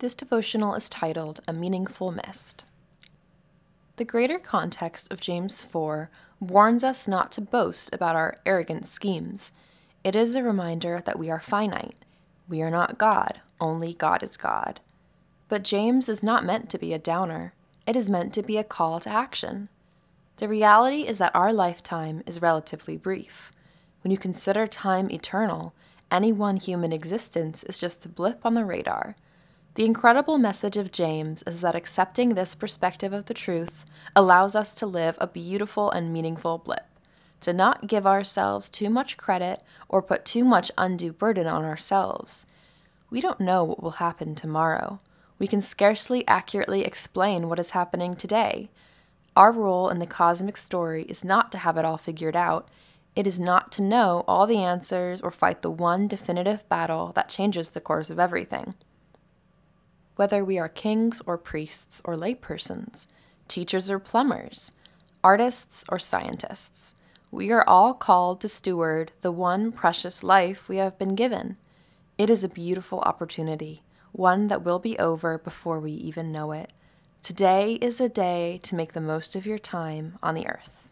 This devotional is titled A Meaningful Mist. The greater context of James 4 warns us not to boast about our arrogant schemes. It is a reminder that we are finite. We are not God, only God is God. But James is not meant to be a downer, it is meant to be a call to action. The reality is that our lifetime is relatively brief. When you consider time eternal, any one human existence is just a blip on the radar. The incredible message of James is that accepting this perspective of the truth allows us to live a beautiful and meaningful blip, to not give ourselves too much credit or put too much undue burden on ourselves. We don't know what will happen tomorrow. We can scarcely accurately explain what is happening today. Our role in the cosmic story is not to have it all figured out. It is not to know all the answers or fight the one definitive battle that changes the course of everything whether we are kings or priests or laypersons, teachers or plumbers, artists or scientists. We are all called to steward the one precious life we have been given. It is a beautiful opportunity, one that will be over before we even know it. Today is a day to make the most of your time on the earth.